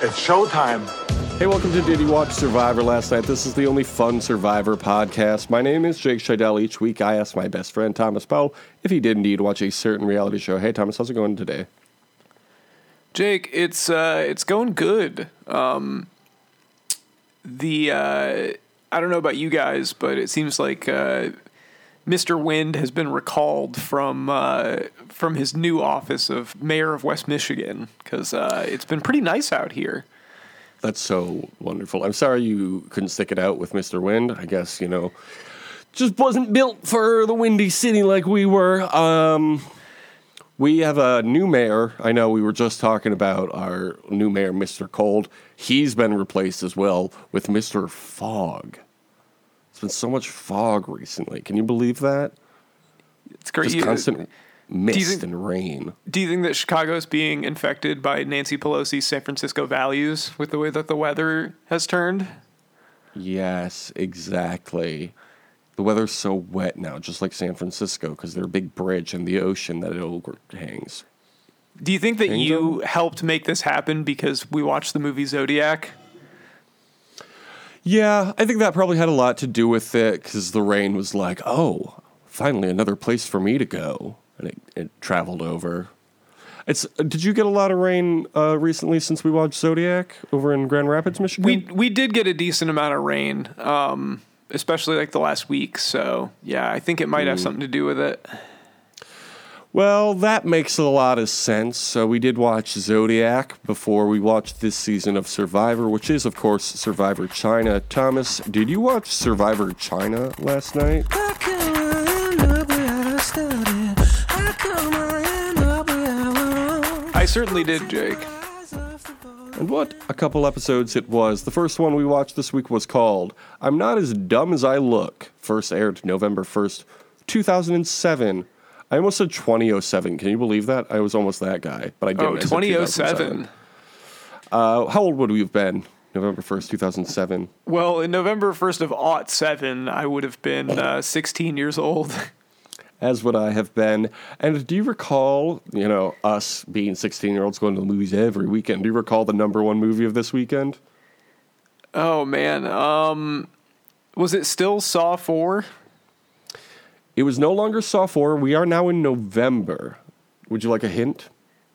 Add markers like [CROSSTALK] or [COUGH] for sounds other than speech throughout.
It's showtime. Hey, welcome to Did You Watch Survivor last night? This is the only fun Survivor podcast. My name is Jake Scheidel. Each week I ask my best friend Thomas Powell if he did indeed watch a certain reality show. Hey, Thomas, how's it going today? Jake, it's uh, it's going good. Um, the uh, I don't know about you guys, but it seems like uh, Mr. Wind has been recalled from uh, from his new office of mayor of West Michigan because uh, it's been pretty nice out here. That's so wonderful. I'm sorry you couldn't stick it out with Mr. Wind. I guess, you know, just wasn't built for the Windy City like we were. Um, we have a new mayor. I know we were just talking about our new mayor, Mr. Cold. He's been replaced as well with Mr. Fog. It's been so much fog recently. Can you believe that? It's great. Just constant mist think- and rain. Do you think that Chicago's being infected by Nancy Pelosi's San Francisco values with the way that the weather has turned? Yes, exactly. The weather's so wet now, just like San Francisco, because there's a big bridge and the ocean that it overhangs. Do you think that you helped make this happen because we watched the movie Zodiac? Yeah, I think that probably had a lot to do with it, because the rain was like, oh, finally another place for me to go, and it, it traveled over. It's. uh, Did you get a lot of rain uh, recently since we watched Zodiac over in Grand Rapids, Michigan? We we did get a decent amount of rain, um, especially like the last week. So yeah, I think it might Mm. have something to do with it. Well, that makes a lot of sense. So we did watch Zodiac before we watched this season of Survivor, which is, of course, Survivor China. Thomas, did you watch Survivor China last night? I certainly did, Jake. And what a couple episodes it was. The first one we watched this week was called I'm Not As Dumb As I Look. First aired November 1st, 2007. I almost said 2007. Can you believe that? I was almost that guy, but I didn't. Oh, I 2007. Uh, how old would we have been? November 1st, 2007. Well, in November 1st of aught seven, I would have been uh, 16 years old. [LAUGHS] as would I have been. And do you recall, you know, us being 16 year olds going to the movies every weekend? Do you recall the number one movie of this weekend? oh man, um, was it still Saw 4? It was no longer 4. We are now in November. Would you like a hint?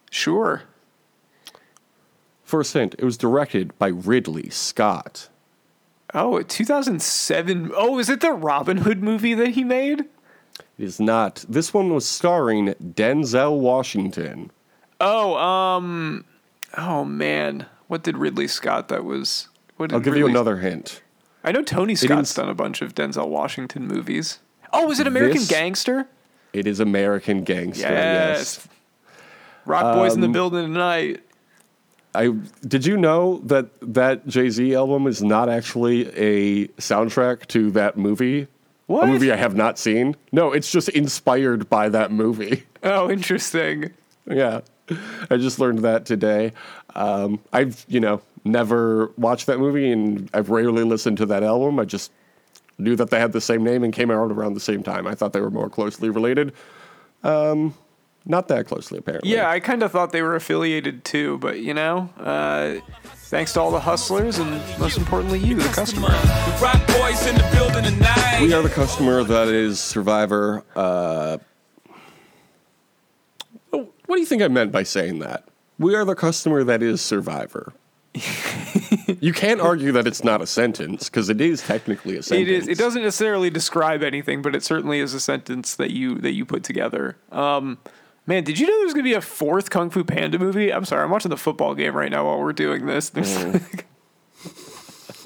Sure. First hint it was directed by Ridley Scott. Oh, 2007. Oh, is it the Robin Hood movie that he made? It is not. This one was starring Denzel Washington. Oh, um, oh man, what did Ridley Scott? That was. What did I'll give you another hint. I know Tony Scott's done a bunch of Denzel Washington movies. Oh, was it American This- Gangster? It is American Gangster. Yes. Roc Boys in Um, the building tonight. I did you know that that Jay Z album is not actually a soundtrack to that movie? What? A movie I have not seen. No, it's just inspired by that movie. [LAUGHS] Oh, interesting. yeah, I just learned that today. Um, I've you know never watched that movie and I've rarely listened to that album. I just knew that they had the same name and came out around the same time. I thought they were more closely related. Um, not that closely, apparently. Yeah, I kind of thought they were affiliated too, but you know, uh, thanks to all the hustlers and most importantly you, the customer. The Roc Boys in the building tonight. We are the customer that is Survivor. Uh, oh, what do you think I meant by saying that? We are the customer that is Survivor. [LAUGHS] you can't argue that it's not a sentence because it is technically a sentence. It is. It doesn't necessarily describe anything, but it certainly is a sentence that you that you put together. Um, man, did you know there's gonna be a fourth Kung Fu Panda movie? I'm sorry, I'm watching the football game right now while we're doing this. There's- [LAUGHS]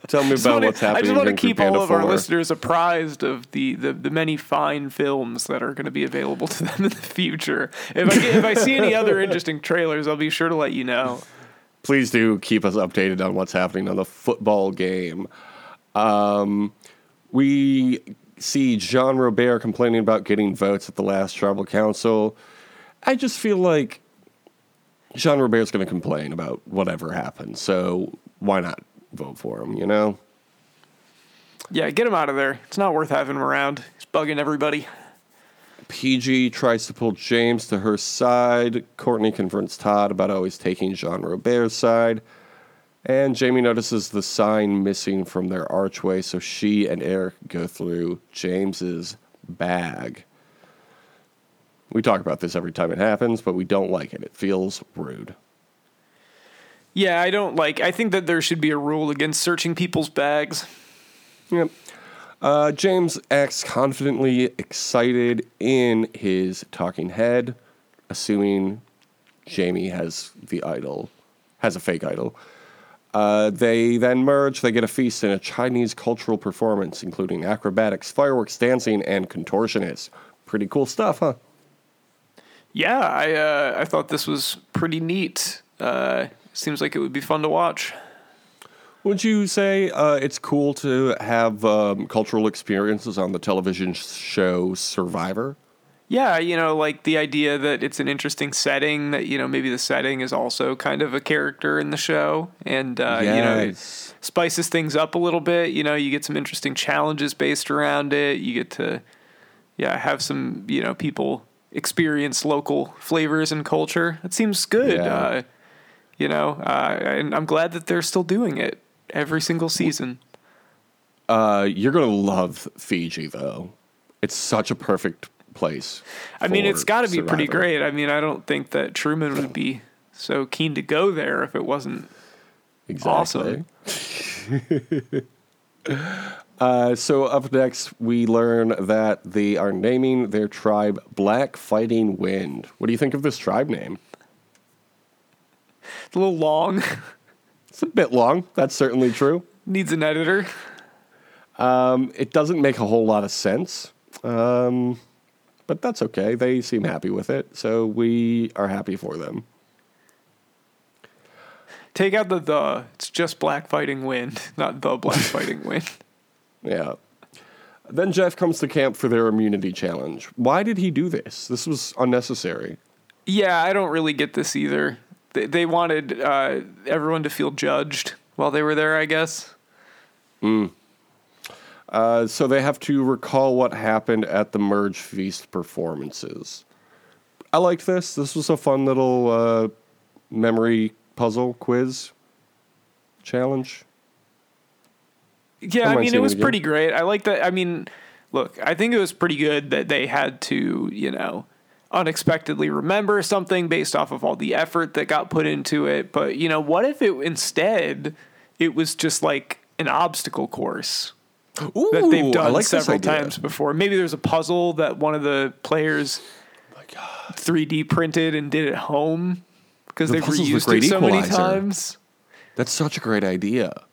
Tell me about wanna- what's happening. I just want to in Kung Fu keep all of our listeners apprised of the, the, the many fine films that are going to be available to them in the future. If I, get, if I see any other [LAUGHS] interesting trailers, I'll be sure to let you know. Please do keep us updated on what's happening on the football game. Um, we see Jean Robert complaining about getting votes at the last tribal council. I just feel like Jean Robert's going to complain about whatever happens. So why not vote for him, you know? Yeah, get him out of there. It's not worth having him around. He's bugging everybody. PG tries to pull James to her side. Courtney confronts Todd about always taking Jean Robert's side. And Jamie notices the sign missing from their archway, so she and Eric go through James's bag. We talk about this every time it happens, but we don't like it. It feels rude. Yeah, I don't like. I think that there should be a rule against searching people's bags. Yep. Uh, James acts confidently excited in his talking head, assuming Jamie has the idol, has a fake idol. Uh, they then merge. They get a feast and a Chinese cultural performance, including acrobatics, fireworks, dancing, and contortionists. Pretty cool stuff, huh? Yeah, I uh, I thought this was pretty neat. Uh, seems like it would be fun to watch. Would you say uh, it's cool to have um, cultural experiences on the television show Survivor? Yeah, you know, like the idea that it's an interesting setting, that, you know, maybe the setting is also kind of a character in the show. And, uh, you know, it spices things up a little bit. You know, you get some interesting challenges based around it. You get to, yeah, have some, you know, people experience local flavors and culture. It seems good. Yeah. Uh, you know, uh, and I'm glad that they're still doing it every single season. Uh, you're gonna love Fiji, though. It's such a perfect place. I mean, it's got to be pretty great. I mean, I don't think that Truman would be so keen to go there if it wasn't. Exactly. [LAUGHS] uh, so up next, we learn that they are naming their tribe Black Fighting Wind. What do you think of this tribe name? It's a little long. [LAUGHS] It's a bit long. That's certainly true. Needs an editor. Um, it doesn't make a whole lot of sense, um, but that's okay. They seem happy with it, so we are happy for them. Take out the the. It's just black fighting wind, [LAUGHS] not the black [LAUGHS] fighting wind. Yeah. Then Jeff comes to camp for their immunity challenge. Why did he do this? This was unnecessary. Yeah, I don't really get this either. They, they wanted uh, everyone to feel judged while they were there, I guess. Uh, so they have to recall what happened at the Merge Feast performances. I liked this. This was a fun little uh, memory puzzle quiz challenge. Yeah, I I mean, it it was again. pretty great. I like that. I mean, look, I think it was pretty good that they had to, you know, unexpectedly remember something based off of all the effort that got put into it. But, you know, what if it instead it was just like an obstacle course Ooh, that they've done like several times before? Maybe there's a puzzle that one of the players Oh my God. 3D printed and did at home because The they've reused it so many times. That's such a great idea.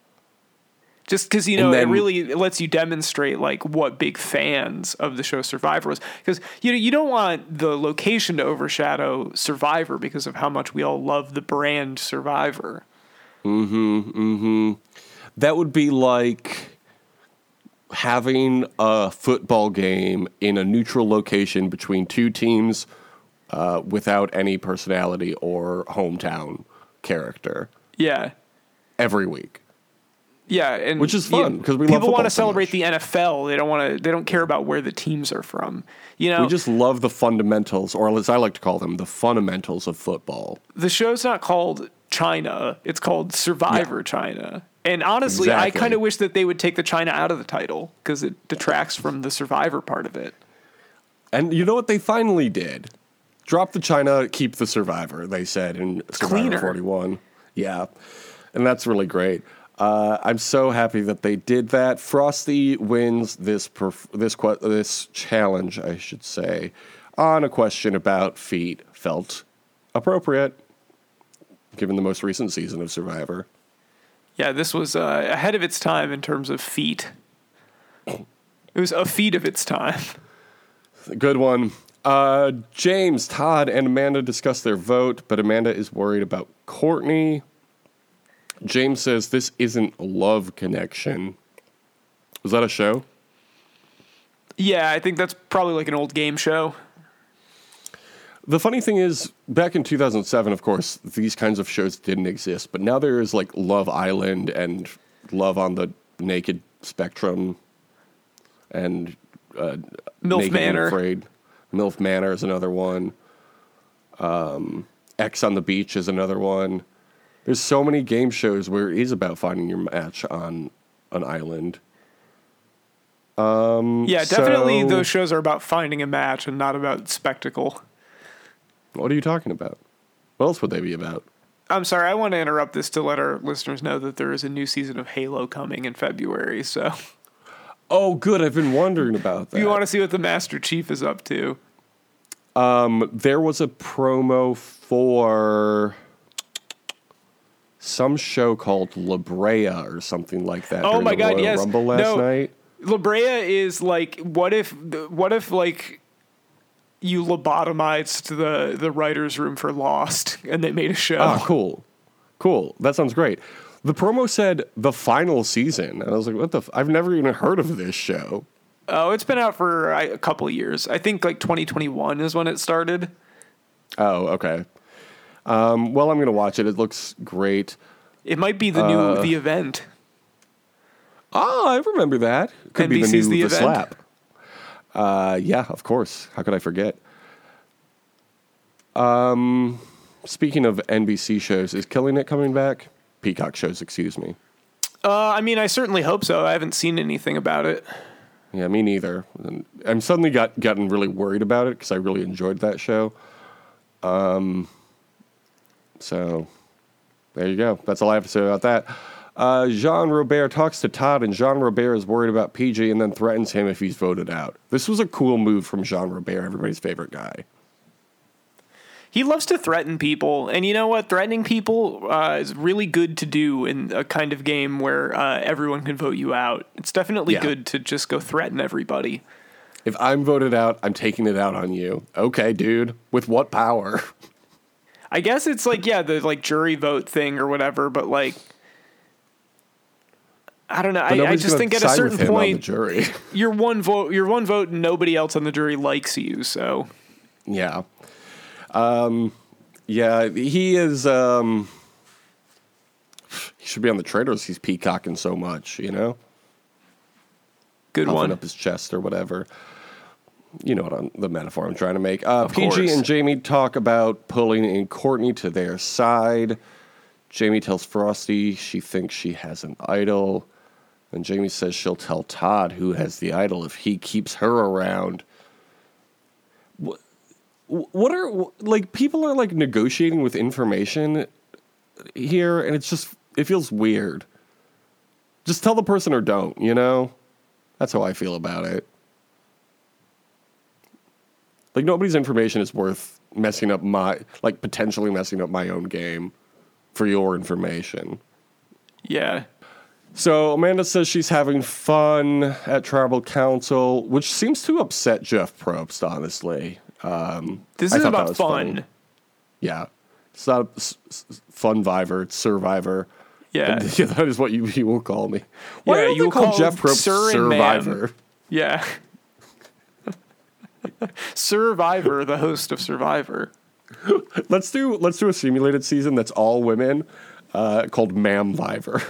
Just because you know then- it really lets you demonstrate like what big fans of the show Survivor was because you know you don't want the location to overshadow Survivor because of how much we all love the brand Survivor. Mhm. That would be like having a football game in a neutral location between two teams uh, without any personality or hometown character Yeah. every week. Yeah, and Which is fun because we people want to so celebrate much. the NFL. They don't want to. They don't care about where the teams are from. You know, We just love the fundamentals, or as I like to call them, the fundamentals of football. the show's not called China. It's called Survivor China. And honestly, I kind of wish that they would take the China out of the title because it detracts from the Survivor part of it. And you know what they finally did? Drop the China, keep the Survivor. They said in Survivor cleaner. 41. Yeah, and that's really great. Uh, I'm so happy that they did that. Frosty wins this perf- this que- this challenge, I should say, on a question about feet. Felt appropriate, given the most recent season of Survivor. Yeah, this was uh, ahead of its time in terms of feet. It was a feat of its time. Good one. Uh, James, Todd, and Amanda discuss their vote, but Amanda is worried about Courtney. James says this isn't Love Connection. Was that a show? Yeah, I think that's probably like an old game show. The funny thing is, back in 2007, of course, these kinds of shows didn't exist, but now there is like Love Island and Love on the Naked Spectrum and uh, MILF Naked Manor. Afraid. MILF Manor is another one. Um, Ex on the Beach is another one. There's so many game shows where it is about finding your match on an island. Um, yeah, definitely So- those shows are about finding a match and not about spectacle. What are you talking about? What else would they be about? I'm sorry, I want to interrupt this to let our listeners know that there is a new season of Halo coming in February. So Oh, good. I've been wondering about that. you want to see what the Master Chief is up to, um, there was a promo for some show called La Brea or something like that. Oh my God, Royal yes. Rumble last No. night. La Brea is like what if what if like you lobotomized the the writers' room for Lost [LAUGHS] and they made a show. Ah, cool, cool. That sounds great. The promo said the final season, and I was like, "What the? F- I've never even heard of this show." Oh, it's been out for a couple of years. I think like 2021 is when it started. Oh, okay. Um, well, I'm gonna watch it. It looks great. It might be the Uh, new the event. Oh, I remember that. Could be the new The the, Event? slap. Uh, yeah, of course. How could I forget? Um, speaking of NBC shows, is Killing It coming back? Peacock shows, excuse me. Uh, I mean, I certainly hope so. I haven't seen anything about it. Yeah, me neither. I'm suddenly got gotten really worried about it because I really enjoyed that show. Um, so there you go. That's all I have to say about that. Uh, Jean Robert talks to Todd, and Jean Robert is worried about PG and then threatens him if he's voted out. This was a cool move from Jean Robert, everybody's favorite guy. He loves to threaten people, and you know what? Threatening people uh, is really good to do in a kind of game where uh, everyone can vote you out. It's definitely Yeah. good to just go threaten everybody. If I'm voted out, I'm taking it out on you. Okay, dude. With what power? [LAUGHS] I guess it's like yeah, the like jury vote thing or whatever, but like I don't know. I, I just think at a certain point, jury. [LAUGHS] you're one vote, you're one vote, and nobody else on the jury likes you. So Yeah. Um, yeah, he is. Um, he should be on the Traitors. He's peacocking so much, you know, good puffing one. up his chest or whatever. You know what I'm, the metaphor I'm trying to make. Uh, PG course. and Jamie talk about pulling in Courtney to their side. Jamie tells Frosty she thinks she has an idol. And Jamie says she'll tell Todd who has the idol if he keeps her around. What, what are like people are like negotiating with information here and it's just it feels weird. Just tell the person or don't, you know? That's how I feel about it. Like nobody's information is worth messing up my like potentially messing up my own game for your information. Yeah, So Amanda says she's having fun at tribal council, which seems to upset Jeff Probst, honestly. Um, this is about fun. funny. Yeah. It's not a fun Viver, it's Survivor. Yeah, [LAUGHS] Yeah, that is what you, you will call me. Why Yeah, they call call Jeff Probst Sir. Survivor? yeah. Survivor, the host of Survivor. Let's do let's do a simulated season that's all women, uh, called Ma'am Viver.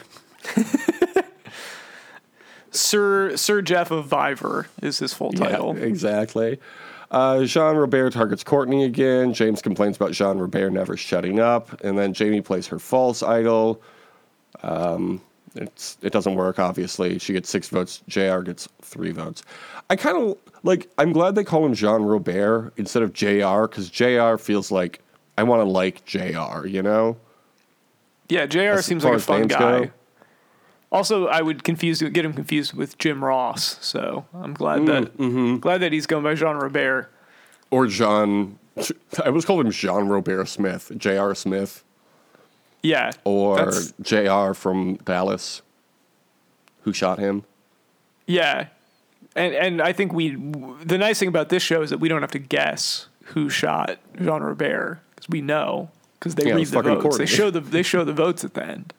[LAUGHS] Sir Sir Jeff of Viver is his full title. Yeah, exactly. Uh, Jean Robert targets Courtney again. James complains about Jean Robert never shutting up, and then Jamie plays her false idol. Um, it's it doesn't work. Obviously, she gets six votes. Jr. gets three votes. I kind of like. I'm glad they call him Jean Robert instead of Jr. because Jr. feels like I want to like Jr. You know. Yeah, Jr. As seems like a fun guy. go. Also, I would confuse get him confused with Jim Ross, so I'm glad Mm, that mm-hmm. glad that he's going by Jean Robert. Or Jean. I was called him Jean Robert Smith. Jr. Smith. Yeah, or that's- Jr. from Dallas, who shot him. yeah, and and I think we the nice thing about this show is that we don't have to guess who shot Jean Robert because we know because they Yeah, read the votes. They show the they show the votes at the end.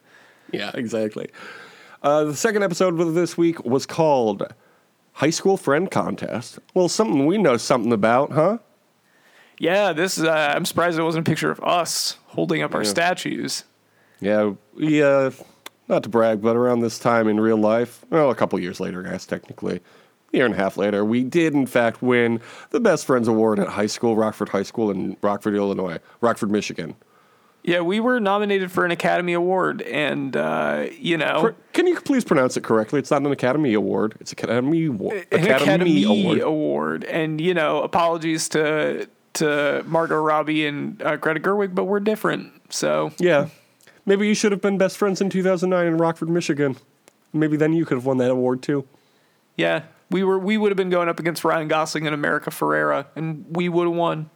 Yeah, exactly. Uh, the second episode of this week was called High School Friend Contest. Well, something we know something about, huh? Yeah, this uh, I'm surprised it wasn't a picture of us holding up our Yeah. statues. Yeah, we, uh, not to brag, but around this time in real life, well, a couple years later, I guess, technically, a year and a half later, we did, in fact, win the Best Friends Award at high school, Rockford High School in Rockford, Illinois, Rockford, Michigan. Yeah, we were nominated for an Academy Award, and uh, you know, Can you please pronounce it correctly? It's not an Academy Award. It's Academy Award. an Academy, Award. Award. And you know, apologies to to Margot Robbie and uh, Greta Gerwig, but we're different. So Yeah. Maybe you should have been best friends in 2009 in Rockford, Michigan. Maybe then you could have won that award too. yeah, we were we would have been going up against Ryan Gosling and America Ferrera, and we would have won.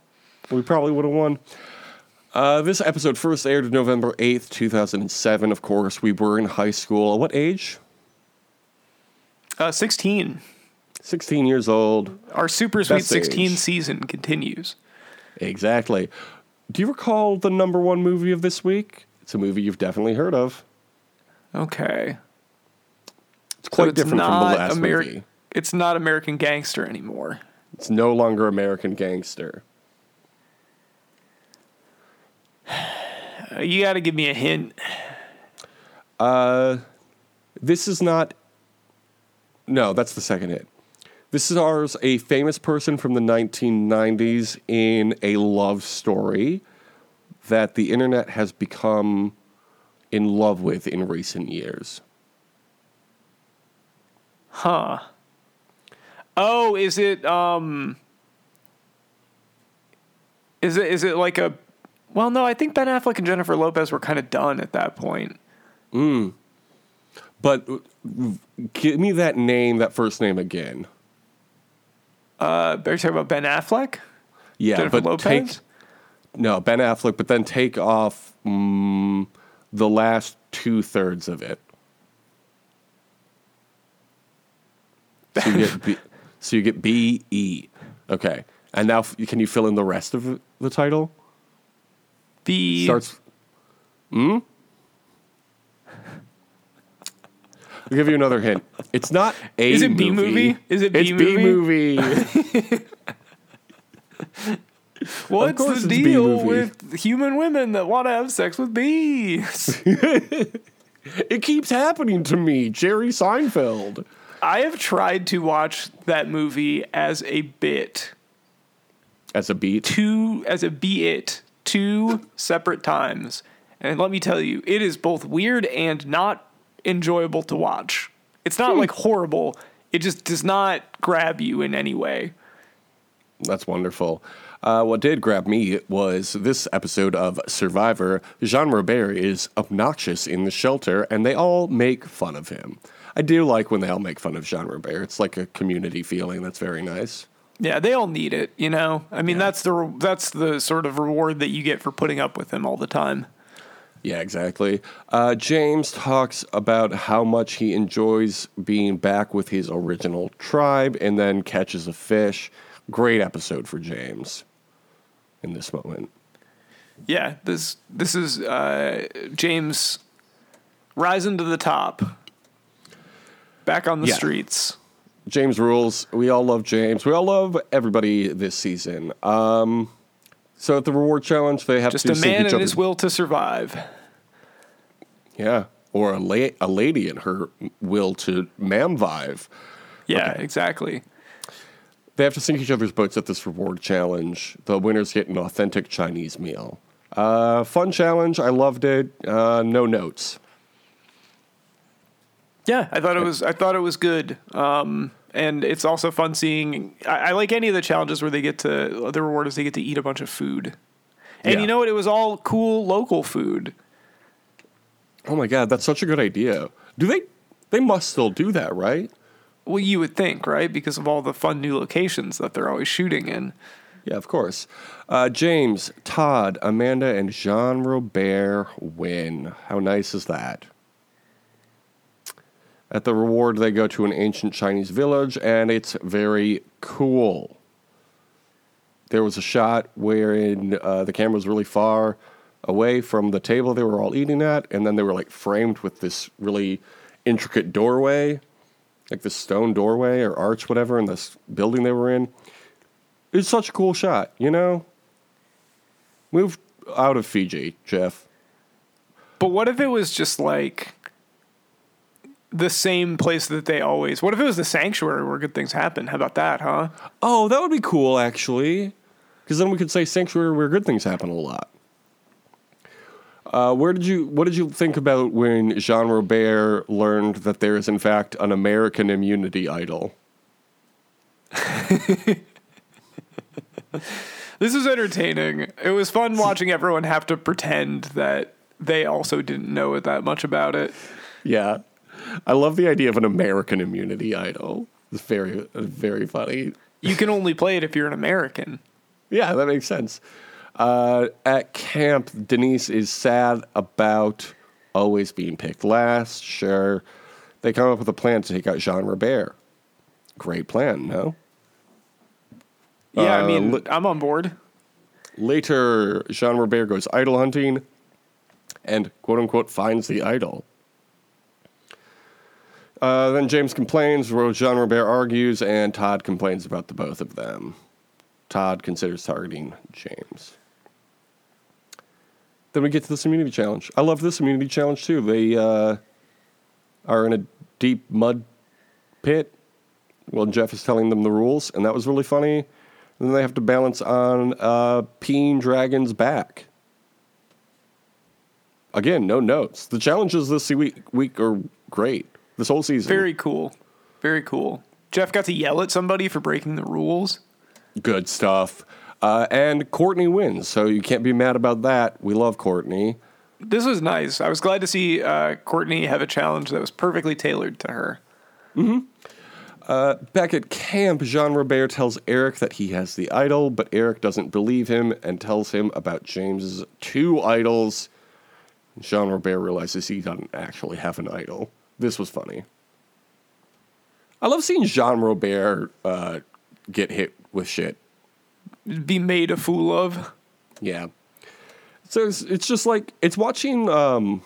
We probably would have won. Uh, this episode first aired November 8th, 2007. Of course, we were in high school. What age? Uh, Sixteen. 16 years old. Our Super Sweet Best Sixteen age. season continues. Exactly. Do you recall the number one movie of this week? It's a movie you've definitely heard of. Okay, It's quite so it's different from the last Ameri- movie. It's not American Gangster anymore. It's no longer American Gangster. [SIGHS] You got to give me a hint. Uh, this is not. No, that's the second hit. This is ours, a famous person from the 1990s in a love story that the internet has become in love with in recent years. Huh. Oh, is it um Is it is it like a Well, no, I think Ben Affleck and Jennifer Lopez were kind of done at that point. But uh, give me that name, that first name again. Uh, are you talking about Ben Affleck? Yeah, Jennifer but Lopez? take no Ben Affleck, but then take off mm, the last two thirds of it. So you get B, [LAUGHS] so you get B E. Okay, and now f- can you fill in the rest of the title? B Starts. Hmm. I'll give you another hint. It's not a. Is it B movie? Is it B movie? It's B B movie. [LAUGHS] [LAUGHS] [LAUGHS] What's the deal with human women that want to have sex with bees? [LAUGHS] it keeps happening to me, Jerry Seinfeld. I have tried to watch that movie as a bit, As a beat. two as a be it two separate times, and let me tell you, it is both weird and not enjoyable to watch. It's not hmm. like horrible. It just does not grab you in any way. That's wonderful. Uh, what did grab me was this episode of Survivor. Jean Robert is obnoxious in the shelter, and they all make fun of him. I do like when they all make fun of Jean Robert. It's like a community feeling that's very nice. Yeah, they all need it, you know. I mean, that's the re- that's the sort of reward that you get for putting up with him all the time. Yeah, exactly. Uh, James talks about how much he enjoys being back with his original tribe and then catches a fish. Great episode for James in this moment. Yeah, this this is uh, James rising to the top, back on the Yeah. streets. James rules. We all love James. We all love everybody this season. Um, so at the reward challenge, they have Just to a man and his will to survive. Yeah, or a, la- a lady and her will to mamvive. Yeah, Okay. exactly. They have to sink each other's boats at this reward challenge. The winners get an authentic Chinese meal. Uh, fun challenge. I loved it. Uh, no notes. Yeah, I thought it was. I thought it was good. Um, and it's also fun seeing. I, I like any of the challenges where they get to the reward is they get to eat a bunch of food. And Yeah. you know what? It was all cool local food. Oh my god, that's such a good idea. Do they? They must still do that, right? Well, you would think, right? Because of all the fun new locations that they're always shooting in. Yeah, of course. Uh, James, Todd, Amanda, and Jean Robert win. How nice is that? At the reward, they go to an ancient Chinese village, and it's very cool. There was a shot wherein uh, the camera was really far away from the table they were all eating at, and then they were like framed with this really intricate doorway, like the stone doorway or arch, whatever, in this building they were in. It's such a cool shot, you know? Move out of Fiji, Jeff. But what if it was just like the same place that they always? What if it was the sanctuary where good things happen? How about that, huh? Oh, that would be cool, actually. Because then we could say sanctuary where good things happen a lot. Uh, where did you? What did you think about when Jean Robert learned that there is in fact an American immunity idol? [LAUGHS] This is entertaining. It was fun watching everyone have to pretend that they also didn't know that much about it. Yeah, I love the idea of an American immunity idol. It's very, very funny. You can only play it if you're an American. Yeah, that makes sense. Uh, at camp, Denise is sad about always being picked last. Sure, they come up with a plan to take out Jean Robert. Great plan, no? Yeah, I Uh, mean, li- I'm on board. Later, Jean Robert goes idol hunting and quote unquote finds the idol. Uh, then James complains, Jean Robert argues, and Todd complains about the both of them. Todd considers targeting James. Then we get to this immunity challenge. I love this immunity challenge too. They uh, are in a deep mud pit. Well, Jeff is telling them the rules, and that was really funny. And then they have to balance on uh, peeing dragon's back. Again, no notes. The challenges this week, week are great. This whole season. Very cool. Very cool. Jeff got to yell at somebody for breaking the rules. good stuff. Uh, and Courtney wins, so you can't be mad about that. We love Courtney. This was nice. I was glad to see uh, Courtney have a challenge that was perfectly tailored to her. Back at camp, Jean Robert tells Eric that he has the idol, but Eric doesn't believe him and tells him about James's two idols. Jean Robert realizes he doesn't actually have an idol. This was funny. I love seeing Jean Robert uh, get hit with shit. Be made a fool of. Yeah. So it's, it's just like it's watching um,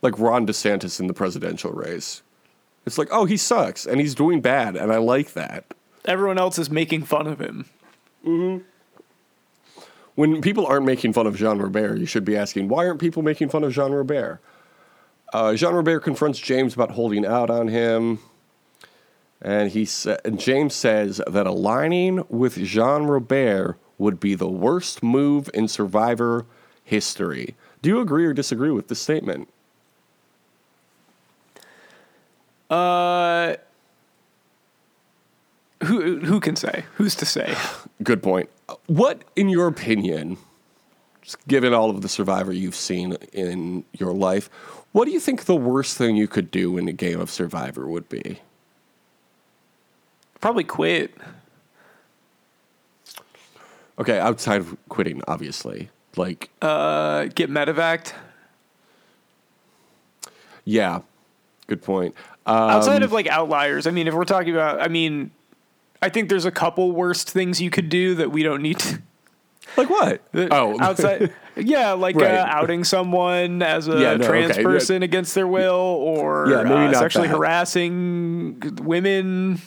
like Ron DeSantis in the presidential race. It's like, oh, he sucks and he's doing bad, and I like that. Everyone else is making fun of him. When people aren't making fun of Jean Robert, you should be asking, why aren't people making fun of Jean Robert? Uh, Jean Robert confronts James about holding out on him. And he sa- and James says that aligning with Jean Robert would be the worst move in Survivor history. Do you agree or disagree with this statement? Uh, who who can say? Who's to say? [SIGHS] Good point. What, in your opinion, just given all of the Survivor you've seen in your life, what do you think the worst thing you could do in a game of Survivor would be? Probably quit. Okay, outside of quitting, obviously. Like, Uh, get medevaced. yeah, good point. Um, Outside of like outliers, I mean, if we're talking about, I mean, I think there's a couple worst things you could do that we don't need to. [LAUGHS] like what? [LAUGHS] Oh, outside, [LAUGHS] yeah, like Right. uh, outing someone as a Yeah, no, trans okay. person against their will, or Yeah, maybe uh, not sexually that. harassing women.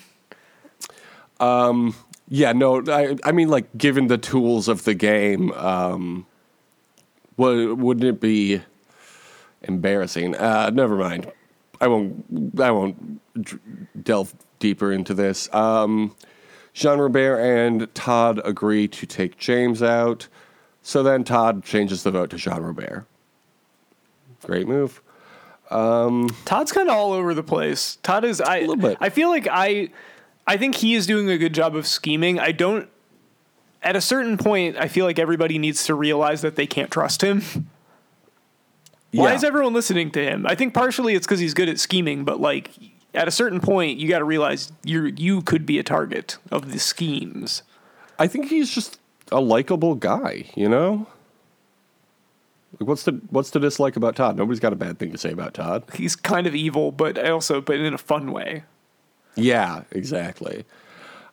Yeah, no. I, I mean, like, given the tools of the game, um, would wouldn't it be embarrassing? Uh, never mind. I won't. I won't delve deeper into this. Um, Jean Robert and Todd agree to take James out. So then Todd changes the vote to Jean Robert. Great move. Um, Todd's kind of all over the place. Todd is. I. little bit. I feel like I. I think he is doing a good job of scheming. I don't. At a certain point, I feel like everybody needs to realize that they can't trust him. Why Yeah. is everyone listening to him? I think partially it's because he's good at scheming, but like at a certain point, you got to realize you you could be a target of the schemes. I think he's just a likable guy, you know? Like what's the what's to dislike about Todd? Nobody's got a bad thing to say about Todd. He's kind of evil, but also but in a fun way. Yeah, exactly.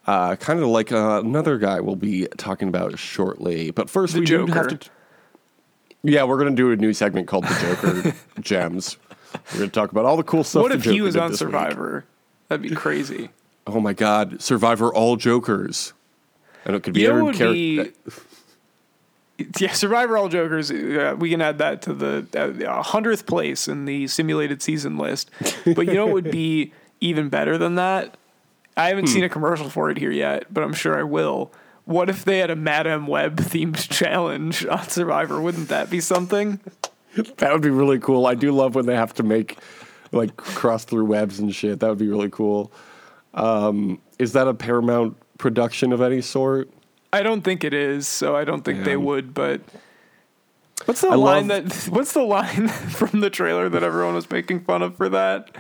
Uh, kind of like uh, another guy we'll be talking about shortly. But first, The we do Joker. have to. Yeah, we're gonna do a new segment called the Joker [LAUGHS] Gems. We're gonna talk about all the cool stuff. what if he was on this week. Survivor? That'd be crazy. Oh my God, Survivor all Jokers, and it could be You every would be character. yeah, Survivor All Jokers. Uh, we can add that to the hundredth place in the simulated season list. [LAUGHS] But you know what would be even better than that? I haven't Hmm. seen a commercial for it here yet, but I'm sure I will. What if they had a Madame Web themed [LAUGHS] challenge on Survivor? Wouldn't that be something? [LAUGHS] that would be really cool. I do love when they have to make like cross through webs and shit. That would be really cool. Um, is that a Paramount production of any sort? I don't think it is, so I don't think they would. But what's the I line love- that? [LAUGHS] What's the line from the trailer that everyone was making fun of for that?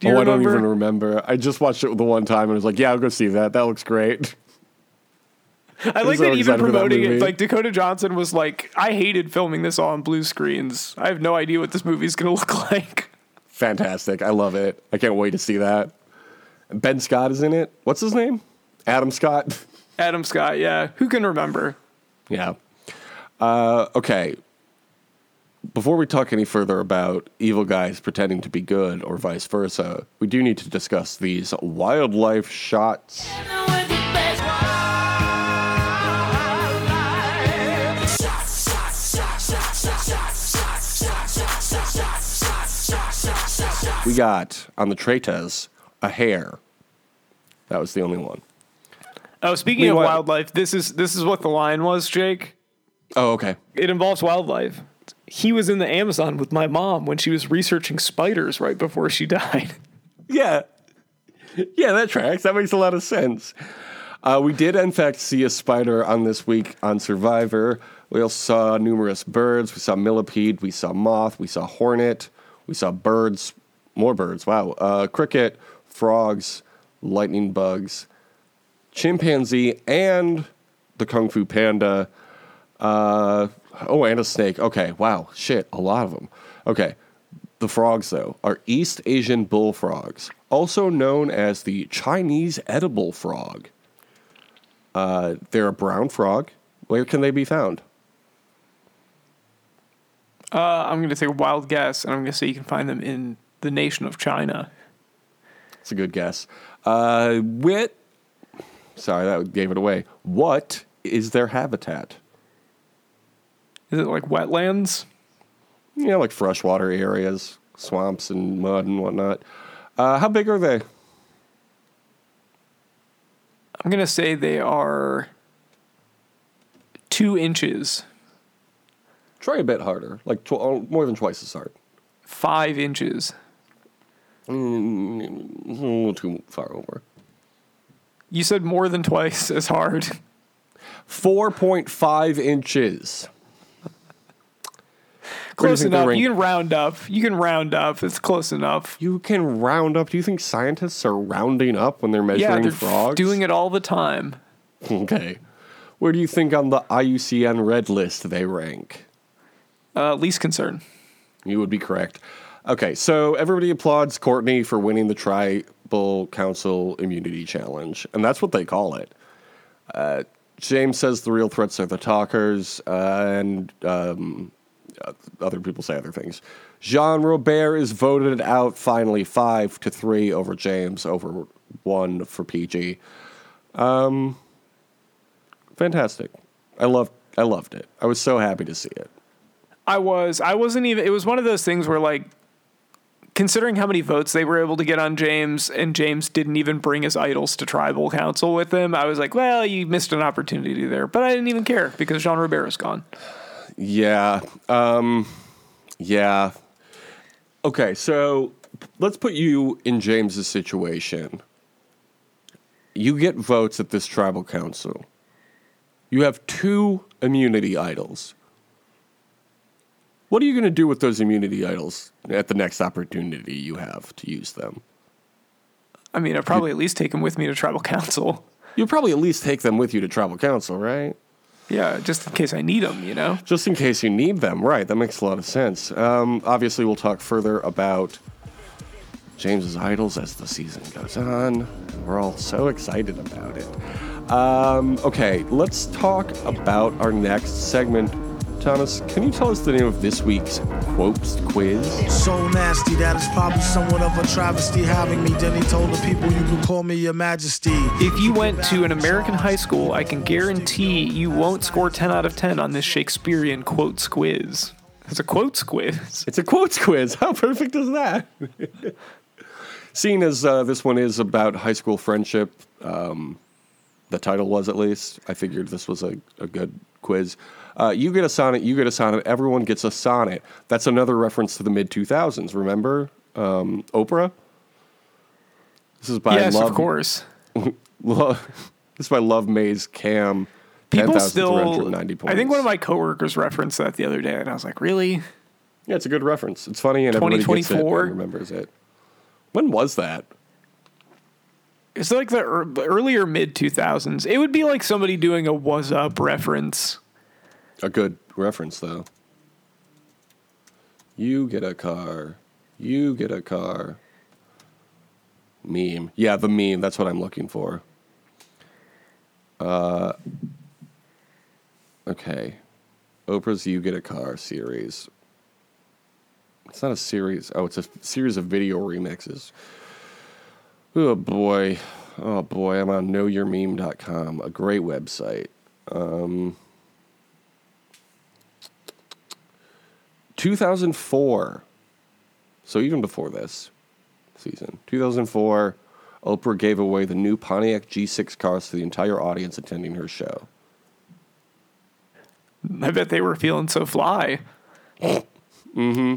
Do you oh, remember? I don't even remember. I just watched it the one time and was like, "Yeah, I'll go see that. That looks great." [LAUGHS] I like so that even for that promoting it. Like Dakota Johnson was like, "I hated filming this all on blue screens. I have no idea what this movie's gonna [LAUGHS] look like." Fantastic! I love it. I can't wait to see that. Ben Scott is in it. What's his name? Adam Scott. [LAUGHS] Adam Scott, yeah, who can remember? Yeah. Uh, okay. Before we talk any further about evil guys pretending to be good or vice versa, we do need to discuss these wildlife shots. We got on the Tretas a hare. That was the only one. Oh, speaking Meanwhile- of wildlife, this is this is what the line was, Jake. Oh, okay. It involves wildlife. He was in the Amazon with my mom when she was researching spiders right before she [LAUGHS] died. Yeah. Yeah, that tracks. That makes a lot of sense. Uh, we did, in fact, see a spider on this week on Survivor. We also saw numerous birds. We saw millipede. We saw moth. We saw hornet. We saw birds. More birds. Wow. Uh, cricket, frogs, lightning bugs, chimpanzee, and the kung fu panda. Uh, oh, and a snake. Okay. Wow. Shit. A lot of them. Okay. The frogs, though, are East Asian bullfrogs, also known as the Chinese edible frog. Uh, they're a brown frog. Where can they be found? Uh, I'm going to take a wild guess, and I'm going to say you can find them in the nation of China. It's a good guess. Uh, wit. Sorry, that gave it away. What is their habitat? Is it like wetlands? Yeah, like freshwater areas, swamps and mud and whatnot. Uh, how big are they? I'm going to say they are two inches, Try a bit harder, like tw- oh, more than twice as hard. five inches. Mm, a little too far over. You said more than twice as hard. 4.5 inches. Close think enough. rank? You can round up. You can round up. It's close enough. You can round up. Do you think scientists are rounding up when they're Yeah, measuring they're frogs? doing it all the time. Okay. Where do you think on the IUCN red list they rank? Uh, least concern. You would be correct. Okay, so everybody applauds Courtney for winning the Tribal Council Immunity Challenge, and that's what they call it. Uh, James says the real threats are the talkers, uh, and um, other people say other things. Jean Robert is voted out finally five to three over James, over one for PG. Um, fantastic. I loved. I loved it. I was so happy to see it. I was. I wasn't even. It was one of those things where, like, considering how many votes they were able to get on James, and James didn't even bring his idols to tribal council with him, I was like, well, you missed an opportunity there. But I didn't even care because Jean Robert is gone. Yeah. Um, yeah. Okay, so let's put you in James's situation. You get votes at this tribal council. You have two immunity idols. What are you going to do with those immunity idols at the next opportunity you have to use them? I mean, I'd probably at least take him with me to tribal council. You'll probably at least take them with you to tribal council, right? Yeah, just in case I need them, you know? Just in case you need them, right? That makes a lot of sense. Um, obviously, we'll talk further about James's idols as the season goes on. We're all so excited about it. Um, okay, let's talk about our next segment. Thomas, can you tell us the name of this week's quotes quiz? So nasty that it's probably somewhat of a travesty having me. Then he told the people you can call me your majesty. If you went to an American high school, I can guarantee you won't score 10 out of 10 on this Shakespearean quotes quiz. It's a quotes quiz. It's a quotes quiz. How perfect is that? Seeing as uh, this one is about high school friendship, um, the title was at least, I figured this was a, a good quiz. Uh, you get a sonnet, you get a sonnet, everyone gets a sonnet. That's another reference to the mid 2000s. Remember um, Oprah? This is by yes, Love. of course. [LAUGHS] Love, this is by Love Mays Cam. People still. 10,390 points. I think one of my coworkers referenced that the other day, and I was like, really? Yeah, it's a good reference. It's funny and everybody gets it 2024? and remembers it. When was that? It's like the the earlier mid 2000s. It would be like somebody doing a "was up" reference. A good reference, though. You get a car. You get a car. Meme. Yeah, the meme. That's what I'm looking for. Uh, okay. Oprah's You Get a Car series. It's not a series. Oh, it's a series of video remixes. Oh, boy. Oh, boy. I'm on knowyourmeme.com, a great website. 2004. So even before this season, 2004, Oprah gave away the new Pontiac G6 cars to the entire audience attending her show. I bet they were feeling so fly. mm-hmm.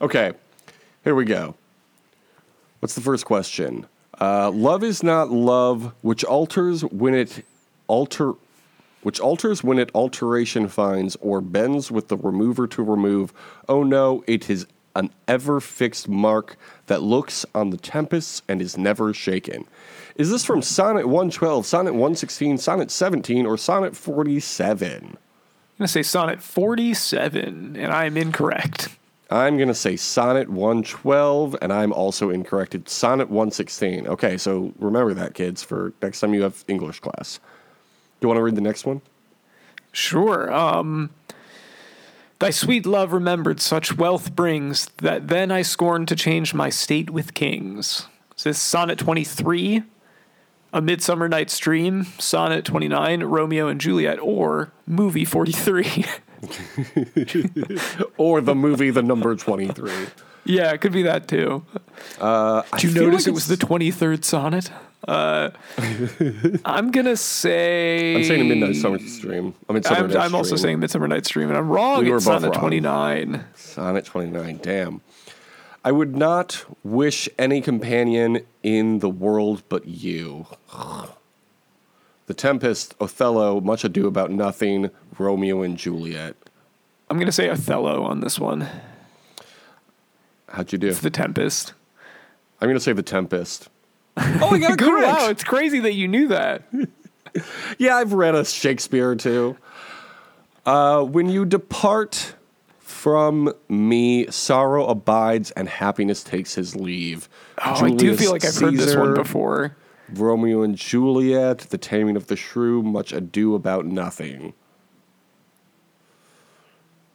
Okay, here we go. What's the first question? Uh, love is not love, which alters when it alter, which alters when it alteration finds or bends with the remover to remove. Oh no, it is an ever fixed mark that looks on the tempests and is never shaken. Is this from Sonnet 112, Sonnet 116, Sonnet 17, or Sonnet 47? I'm gonna say sonnet 47, and I am incorrect. [LAUGHS] I'm going to say Sonnet 112, and I'm also incorrect. It's Sonnet 116. Okay, so remember that, kids, for next time you have English class. Do you want to read the next one? Sure. Um, Thy sweet love remembered such wealth brings that then I scorn to change my state with kings. Is this sonnet 23? A Midsummer Night's Dream, Sonnet 29, Romeo and Juliet, or Movie 43. [LAUGHS] [LAUGHS] Or the movie The Number 23. yeah, it could be that too. Uh, Did you feel notice like it was the 23rd sonnet? Uh, I'm going to say. I'm saying a Midnight Summer's Dream. I mean, Summer I'm, I'm also saying Midsummer Night's Dream, and I'm wrong. We were it's both sonnet wrong. 29. Sonnet 29. Damn. I would not wish any companion in the world but you. The Tempest, Othello, Much Ado About Nothing, Romeo and Juliet. I'm going to say Othello on this one. How'd you do? It's The Tempest. I'm going to say The Tempest. [LAUGHS] Oh, I got it correct. Wow, it's crazy that you knew that. [LAUGHS] Yeah, I've read a Shakespeare too. Uh, when you depart from me, sorrow abides and happiness takes his leave. Oh, I do feel like I've heard this one before. Romeo and Juliet, The Taming of the Shrew, Much Ado About Nothing.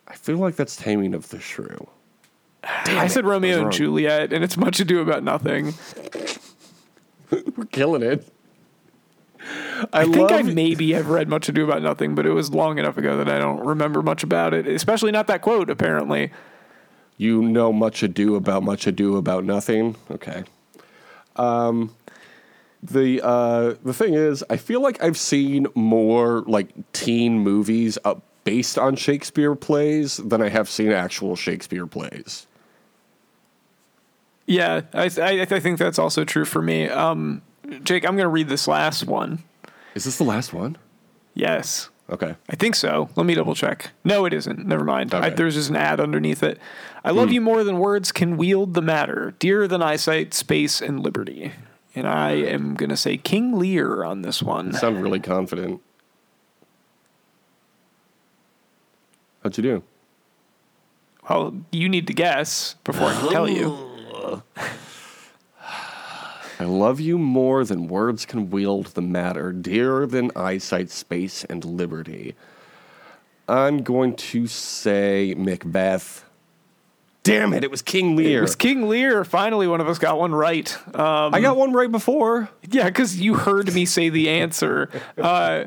I feel like that's Taming of the Shrew. I said Romeo and. Juliet, and it's much ado about nothing. [LAUGHS] We're killing it. I, I think I maybe have read much ado about nothing, but it was long enough ago that I don't remember much about it. Especially not that quote. Apparently, You know much ado about much ado about nothing. Okay. Um, the uh, the thing is, I feel like I've seen more like teen movies uh, based on Shakespeare plays than I have seen actual Shakespeare plays. yeah, I I, I think that's also true for me. Um, Jake, I'm going to read this last one. Is this the last one? Yes. Okay. I think so. Let me double check. No, it isn't. Never mind. Okay. Hmm. there's just an ad underneath it. I love you more than words can wield the matter, dearer than eyesight, space, and liberty. And I am going to say King Lear on this one. You sound really confident. How'd you do? Well, you need to guess before I can tell you. [SIGHS] I love you more than words can wield the matter, dearer than eyesight, space, and liberty. I'm going to say Macbeth. Damn it, it was King Lear. It was King Lear. Finally, one of us got one right. Um, I got one right before. yeah, because you heard me say the answer, uh,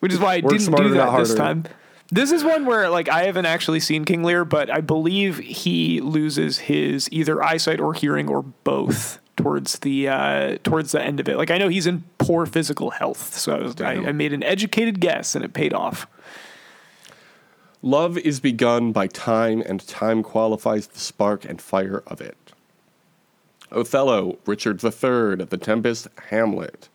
which is why I Work didn't smarter, do that this time. This is one where, like, I haven't actually seen King Lear, but I believe he loses his either eyesight or hearing or both towards the uh, towards the end of it. Like, I know he's in poor physical health, so I, was, I, I made an educated guess and it paid off. Love is begun by time, and time qualifies the spark and fire of it. Othello, Richard III, The Tempest, Hamlet.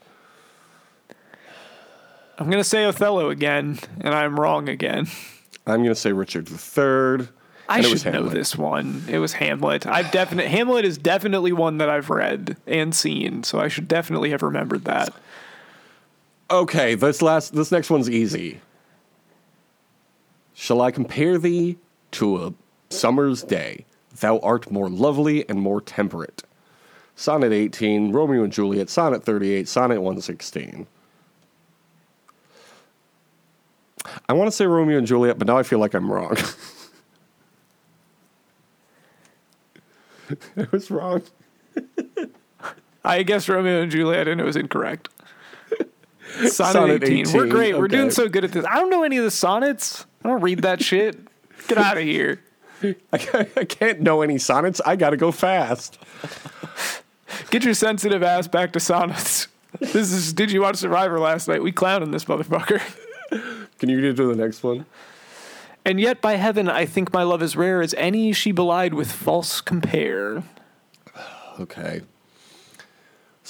I'm gonna say Othello again, and I'm wrong again. I'm going to say Richard III. I should know this one. It was Hamlet. I've definite Hamlet is definitely one that I've read and seen, so I should definitely have remembered that. Okay, this last this next one's easy. Shall I compare thee to a summer's day? Thou art more lovely and more temperate. Sonnet 18, Romeo and Juliet, Sonnet 38, Sonnet 116. I want to say Romeo and Juliet, but now I feel like I'm wrong. [LAUGHS] I was wrong. I guessed Romeo and Juliet, and it was incorrect. [LAUGHS] Sonnet, Sonnet 18. We're 18, great. We're doing so good at this. I don't know any of the sonnets. I don't read that shit. Get out of here. [LAUGHS] I can't, know any sonnets. I got to go fast. Get your sensitive ass back to sonnets. This is. Did you watch Survivor last night? We clowning this motherfucker. Can you get to the next one? And yet, by heaven, I think my love is rare as any she belied with false compare. [SIGHS] Okay.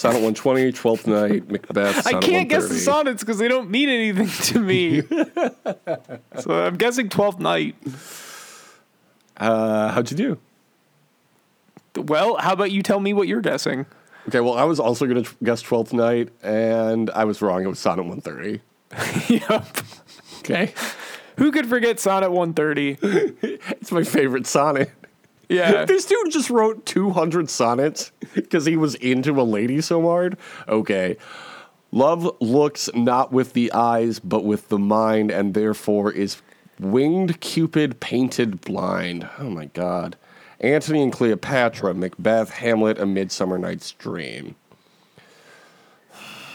Sonnet 120, 12th Night, Macbeth. I can't guess the sonnets because they don't mean anything to me. [LAUGHS] so I'm guessing Twelfth Night. Uh, how'd you do? Well, how about you tell me what you're guessing? Okay, well, I was also going to guess 12th Night, and I was wrong. It was Sonnet 130. [LAUGHS] yep. Okay. Who could forget Sonnet 130? [LAUGHS] It's my favorite sonnet. Yeah. [LAUGHS] This dude just wrote 200 sonnets because he was into a lady so hard. Okay. Love looks not with the eyes, but with the mind, and therefore is winged Cupid painted blind. Oh my God. Antony and Cleopatra, Macbeth, Hamlet, A Midsummer Night's Dream.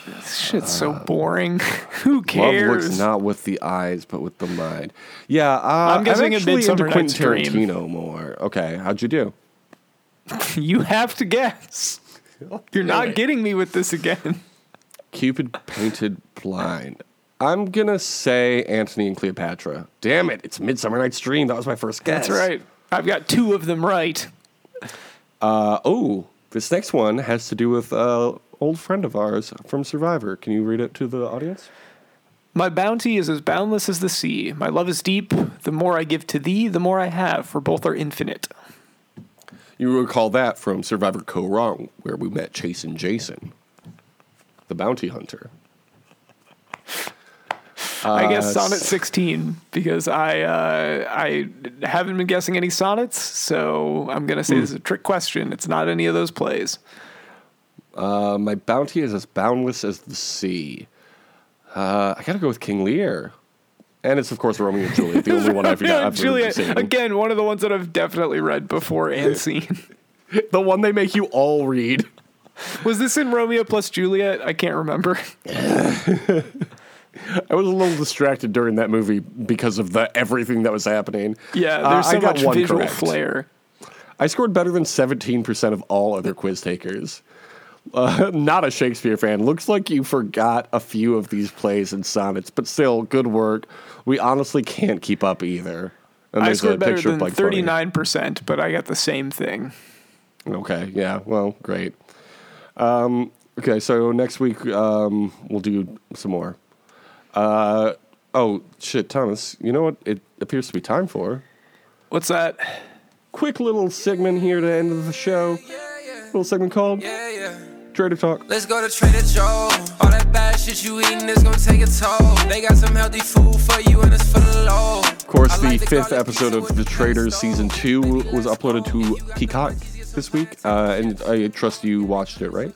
This shit's so boring. [LAUGHS] Who cares? Love looks not with the eyes, but with the mind. Yeah, uh, I'm guessing A actually into Quentin Night's Dream. Tarantino more. Okay, how'd you do? [LAUGHS] You have to guess. You're not getting me with this again. Cupid painted blind. I'm gonna say Antony and Cleopatra. Damn it! It's Midsummer Night's Dream. That was my first guess. That's right. I've got two of them right. Uh, oh, this next one has to do with uh, old friend of ours from Survivor. Can you read it to the audience? My bounty is as boundless as the sea. My love is deep. The more I give to thee, the more I have, for both are infinite. You recall that from Survivor Kaôh Rōng, where we met Chase and Jason, the bounty hunter. I guess Uh, sonnet 16 because I uh, I haven't been guessing any sonnets, so I'm gonna say this is a trick question. It's not any of those plays. Uh, my bounty is as boundless as the sea. Uh, I gotta go with King Lear. And it's, of course, Romeo and Juliet, the [LAUGHS] only one I've, I've Juliet, again, one of the ones that I've definitely read before and [LAUGHS] seen. The one they make you all read. Was this in Romeo plus Juliet? I can't remember. [LAUGHS] I was a little distracted during that movie because of the everything that was happening. Yeah, Uh, there's I so got much one visual correct. flair. I scored better than 17% of all other quiz takers. [LAUGHS] Uh, not a Shakespeare fan. Looks like you forgot a few of these plays and sonnets, but still, good work. We honestly can't keep up either. And I there's a scored better than of Bugs Bunny. 39%, but I got the same thing. Okay, yeah, well, great. Um, okay, so next week um, we'll do some more. Uh, oh, shit, Thomas, you know what it appears to be time for? What's that? Quick little segment here to end of the show. Little segment called Yeah, yeah. Trader Talk. Let's go to Trader Joe. All that bad shit you eating is gonna take a toll. They got some healthy food for you and it's for the low. Of course, the like fifth episode of The the Traitors season two was uploaded to Peacock this week, uh, and I trust you watched it, right?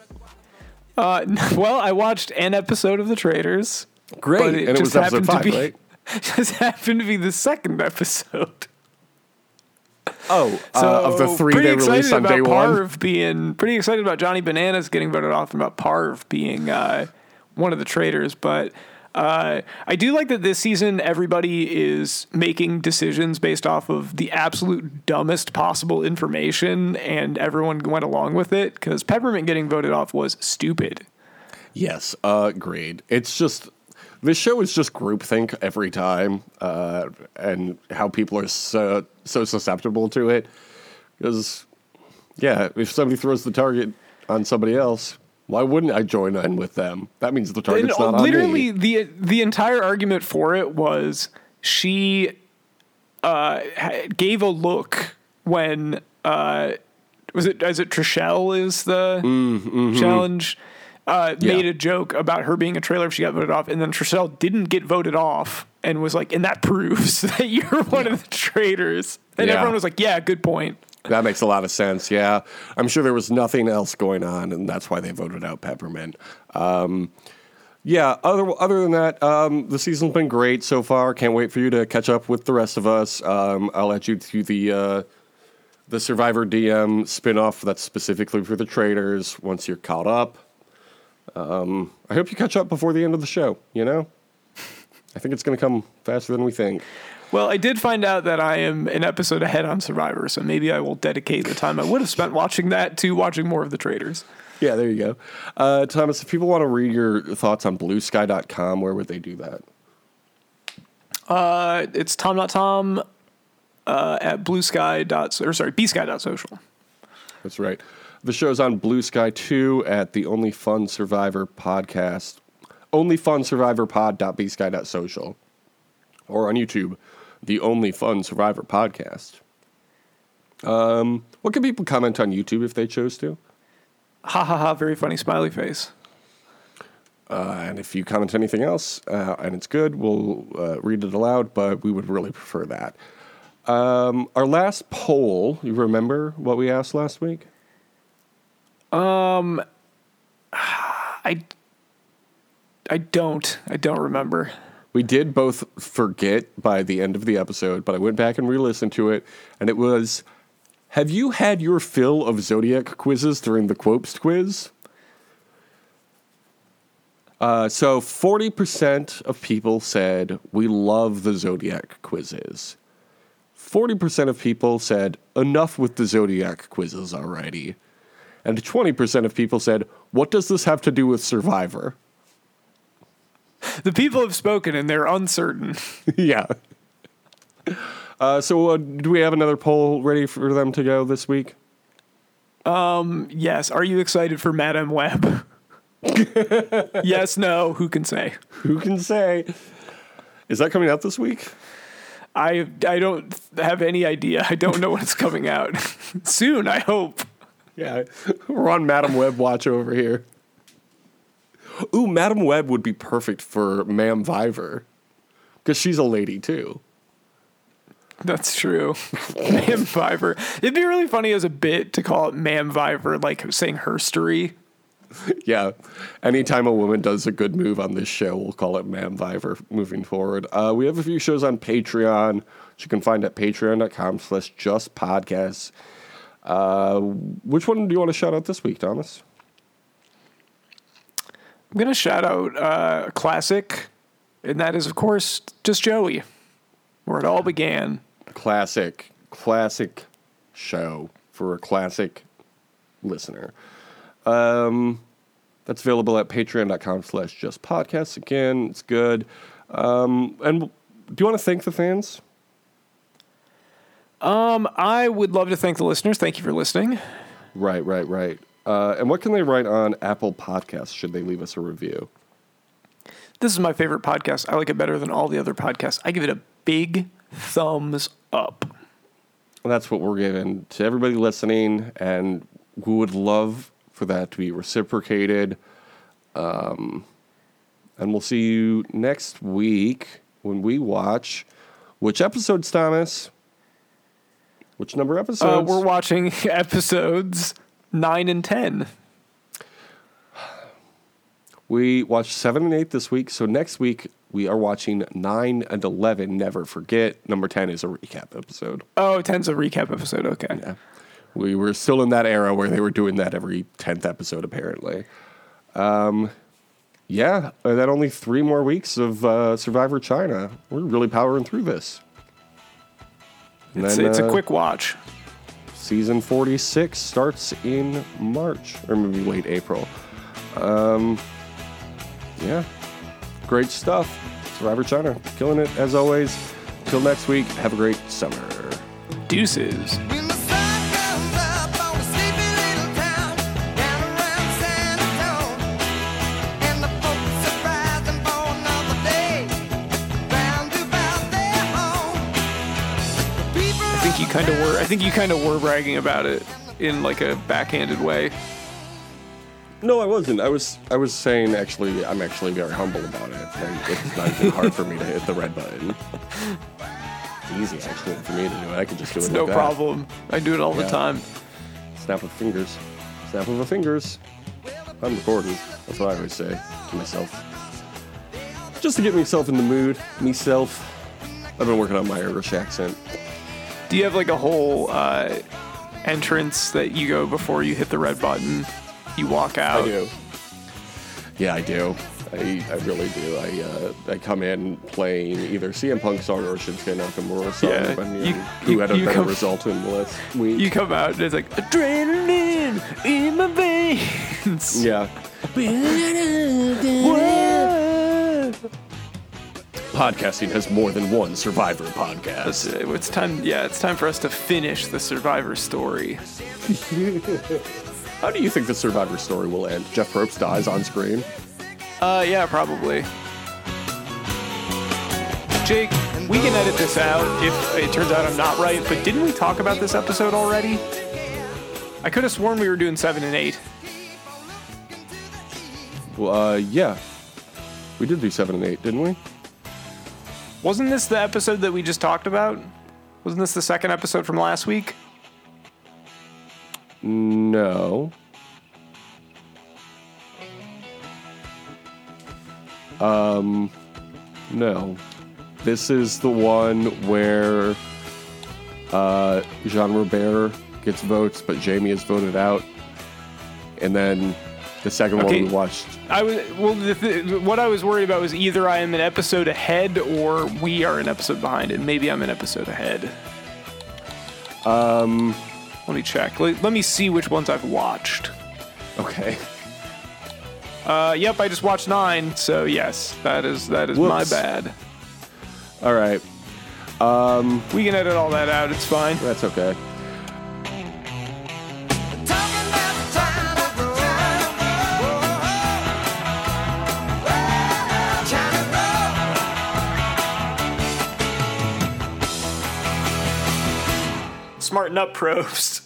Uh, [LAUGHS] well, I watched an episode of The Traitors. Great, But and it was episode five, be- right? [LAUGHS] Just happened to be the second episode. Oh, uh, of the three they released on day one. Parv being pretty excited about Johnny Bananas getting voted off and about Parv being uh, one of the traitors. But uh, I do like that this season everybody is making decisions based off of the absolute dumbest possible information, and everyone went along with it because Peppermint getting voted off was stupid. Yes, uh, agreed. It's just this show is just groupthink every time, uh, and how people are so so susceptible to it. Because, yeah, if somebody throws the target on somebody else, why wouldn't I join in with them? That means the target's And, uh, not on literally the the entire argument for it was she uh, gave a look when uh, was it is it Trishelle is the challenge uh, Yeah. made a joke about her being a trailer if she got voted off, and then Trishelle didn't get voted off and was like, and that proves [LAUGHS] that you're one of the traitors. And Yeah. everyone was like, yeah, good point. That makes a lot of sense. Yeah, I'm sure there was nothing else going on, and that's why they voted out Peppermint. Um, yeah. Other other than that, um, the season's been great so far. Can't wait for you to catch up with the rest of us. Um, I'll add you to the uh, the Survivor DM spinoff that's specifically for the traitors. Once you're caught up, um, I hope you catch up before the end of the show. You know, I think it's going to come faster than we think. Well, I did find out that I am an episode ahead on Survivor, so maybe I will dedicate the time I would have spent watching that to watching more of the traitors. Yeah, there you go. Uh, Thomas, if people want to read your thoughts on bluesky.com, where would they do that? Uh, it's tom.tom uh, at blue sky dot or sorry bsky dot social. That's right. The show's on Blue Sky 2 at the Only Fun Survivor podcast, onlyfunsurvivorpod.bsky.social, or on YouTube, the Only Fun Survivor podcast. Um, what can people comment on YouTube if they chose to? Ha ha ha! Very funny smiley face. Uh, and if you comment anything else uh, and it's good, we'll uh, read it aloud, but we would really prefer that. Um, our last poll, you remember what we asked last week? I I don't I don't remember. We did both forget by the end of the episode, but I went back and re listened to it, and it was Have you had your fill of Zodiac quizzes during the Quopst quiz? Uh, so 40% of people said, We love the Zodiac quizzes. 40% of people said, Enough with the Zodiac quizzes already. And 20% of people said, What does this have to do with Survivor? The people have spoken and they're uncertain. [LAUGHS] [LAUGHS] yeah. Uh, so, uh, do we have another poll ready for them to go this week? yes. Are you excited for Madame Web? [LAUGHS] yes. No. Who can say? Who can say? Is that coming out this week? I I don't have any idea. I don't know when it's coming out. Soon, I hope. Yeah, [LAUGHS] we're on Madam Web watch over here. Ooh, Madam Web would be perfect for Ma'am Viver because she's a lady too. That's true. [LAUGHS] Ma'am Viver. It'd be really funny as a bit to call it Ma'am Viver, like saying herstory. Yeah, anytime a woman does a good move on this show, we'll call it Ma'am Viver moving forward. Uh, we have a few shows on Patreon, which you can find at patreon.com slash just podcasts. Uh, which one do you want to shout out this week, Thomas? I'm gonna shout out uh, a classic, and that is of course just Joey, where it all began. Classic, classic show for a classic listener. Um, that's available at patreon.com slash just podcasts. Again, it's good. Um, and do you want to thank the fans? Um, I would love to thank the listeners. Thank you for listening. Right, right, right. Uh, and what can they write on Apple Podcasts should they leave us a review? This is my favorite podcast. I like it better than all the other podcasts. I give it a big thumbs up. That's what we're giving to everybody listening, and we would love for that to be reciprocated. Um, and we'll see you next week when we watch which episodes, Thomas? Which number Uh, episodes? we're watching [LAUGHS] episodes nine and ten. we watched seven and eight this week, so next week we are watching nine and eleven. Never forget. Number ten is a recap episode. Oh, 10's a recap episode. Okay. Yeah. We were still in that era where they were doing that every 10th episode, apparently. Um, yeah, and then only three more weeks of uh, Survivor China. We're really powering through this. It's, then, it's a uh, quick watch. Season 46 starts in March, or maybe late April. Um, yeah. great stuff. Survivor China, killing it as always. Till next week, have a great summer. Deuces. You kind of were. I think you kind of were bragging about it in like a backhanded way. No, I wasn't. I was I was saying actually I'm actually very humble about it. And it's not even hard for me to hit the red button. It's easy actually for me to do it. I could just do it It's like no that. problem. I do it all the time. Snap of fingers. Snap of the fingers. I'm recording. That's what I always say to myself. Just to get myself in the mood. Myself. I've been working on my Irish accent. Do you have like a whole uh, entrance that you go before you hit the red button? You walk out. I do. Yeah, I do. I, I really do. I uh, I come in playing either CM Punk song or Shinsuke Nakamura song, Yeah, depending you- on who you- had a better come- result in the last week. You come out and it's like adrenaline in my veins. yeah. Podcasting has more than one Survivor podcast. uh, it's time. Yeah, it's time for us to finish the Survivor story. [LAUGHS] How do you think the Survivor story will end? Jeff Probst dies on screen. Uh, yeah, probably. Jake, we can edit this out if it turns out I'm not right. But didn't we talk about this episode already? I could have sworn we were doing seven and eight. Well, uh, yeah. We did do seven and eight, didn't we? Wasn't this the episode that we just talked about? Wasn't this the second episode from last week? No. Um, no. This is the one where uh, Jean Robert gets votes, but Jaime is voted out. And then the second Okay. one we watched. I was well. The th- what I was worried about was either I am an episode ahead or we are an episode behind, and maybe I'm an episode ahead. Um, let me check. Let, let me see which ones I've watched. Okay. Uh, yep, I just watched nine. So yes, that is that is my bad. All right. Um, We can edit all that out. It's fine. That's okay. Smarten up, [LAUGHS] probes.